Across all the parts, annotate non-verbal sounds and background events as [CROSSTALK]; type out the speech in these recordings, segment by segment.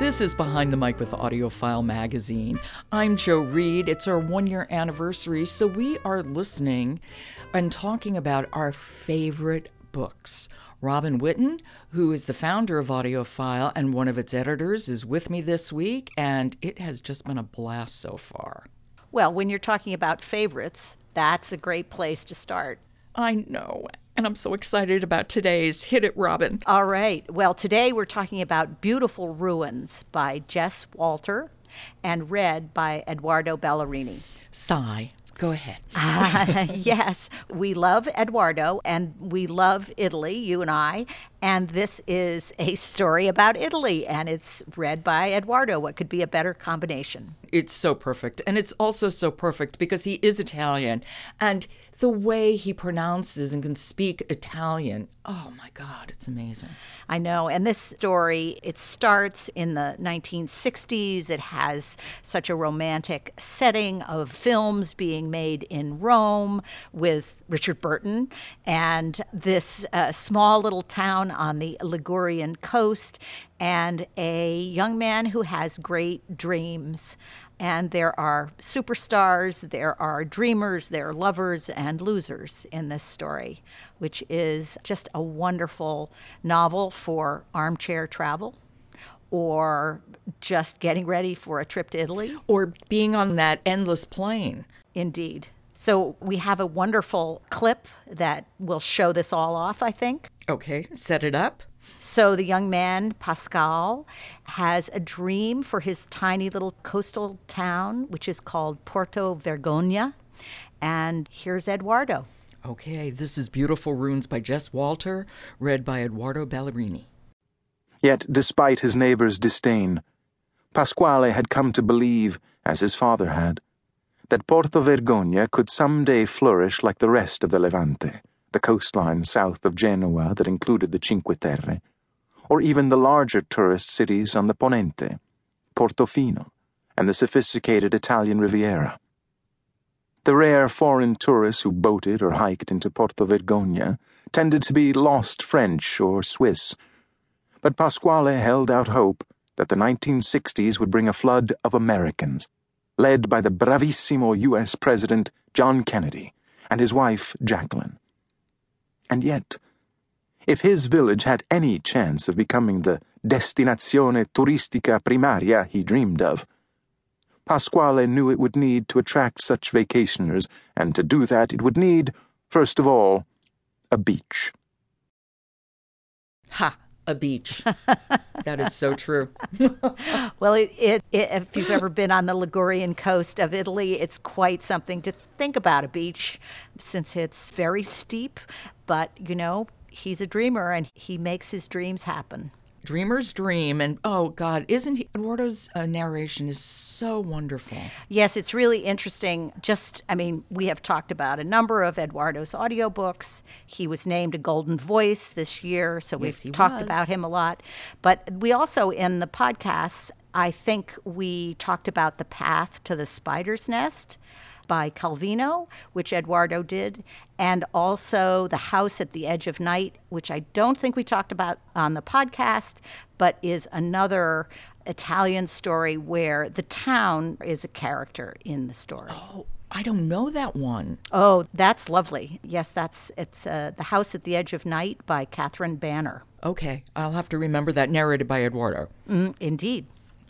This is Behind the Mic with AudioFile Magazine. I'm Jo Reed. It's our one year anniversary, so we are listening and talking about our favorite books. Robin Whitten, who is the founder of AudioFile and one of its editors, is with me this week, and it has just been a blast so far. Well, when you're talking about favorites, that's a great place to start. I know. And I'm so excited about today's. Hit it, Robin. All right. Well, today we're talking about Beautiful Ruins by Jess Walter and read by Edoardo Ballerini. Sigh. Go ahead. uh, [LAUGHS] yes, we love Edoardo and we love Italy, you and I. And this is a story about Italy and it's read by Edoardo. What could be a better combination? It's so perfect. And it's also so perfect because he is Italian. And the way he pronounces and can speak Italian. Oh my God, it's amazing. I know. And this story, it starts in the 1960s. It has such a romantic setting of films being made in Rome with Richard Burton and this uh, small little town on the Ligurian coast and a young man who has great dreams and there are superstars, there are dreamers, there are lovers and losers in this story, which is just a wonderful novel for armchair travel or just getting ready for a trip to Italy. Or being on that endless plane. Indeed. So we have a wonderful clip that will show this all off, I think. Okay, set it up. So the young man, Pasquale, has a dream for his tiny little coastal town, which is called Porto Vergogna. And here's Edoardo. Okay, this is Beautiful Ruins by Jess Walter, read by Edoardo Ballerini. Yet, despite his neighbor's disdain, Pasquale had come to believe, as his father had, that Porto Vergogna could some day flourish like the rest of the Levante the coastline south of Genoa that included the Cinque Terre, or even the larger tourist cities on the Ponente, Portofino, and the sophisticated Italian Riviera. The rare foreign tourists who boated or hiked into Porto Vergogna tended to be lost French or Swiss, but Pasquale held out hope that the 1960s would bring a flood of Americans, led by the bravissimo U.S. President John Kennedy and his wife Jacqueline. And yet, if his village had any chance of becoming the destinazione turistica primaria he dreamed of, Pasquale knew it would need to attract such vacationers, and to do that it would need, first of all, a beach. Ha! A beach. that is so true. [LAUGHS] well, it, it, it, if you've ever been on the Ligurian coast of Italy, it's quite something to think about a beach since it's very steep, but, you know, he's a dreamer and he makes his dreams happen. Dreamer's Dream, and oh God, isn't he? Edoardo's uh, narration is so wonderful. Yes, it's really interesting. Just, I mean, we have talked about a number of Edoardo's audiobooks. He was named a Golden Voice this year, so yes, we've talked was. about him a lot. But we also, in the podcast, I think we talked about The Path to the Spider's Nest by Calvino, which Edoardo did, and also The House at the Edge of Night, which I don't think we talked about on the podcast, but is another Italian story where the town is a character in the story. Oh. I don't know that one. Oh, that's lovely. Yes, that's it's uh, The House at the Edge of Night by Catherine Banner. Okay, I'll have to remember that narrated by Edoardo. Mm, indeed.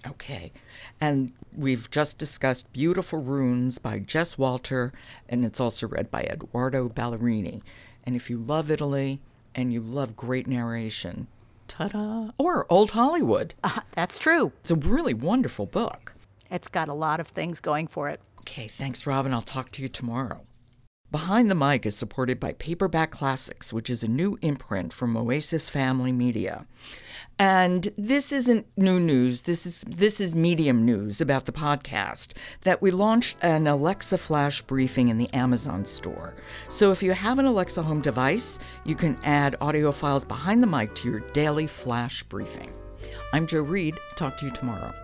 Okay. And we've just discussed Beautiful Ruins by Jess Walter, and it's also read by Edoardo Ballerini. And if you love Italy and you love great narration, ta da! Or Old Hollywood. [LAUGHS] Uh, that's true. It's a really wonderful book. It's got a lot of things going for it. Okay, thanks, Robin. I'll talk to you tomorrow. Behind the Mic is supported by Paperback Classics, which is a new imprint from Oasis Family Media. And this isn't new news. This is this is medium news about the podcast that we launched an Alexa flash briefing in the Amazon store. So if you have an Alexa home device, you can add AudioFile's behind the mic to your daily flash briefing. I'm Jo Reed. Talk to you tomorrow.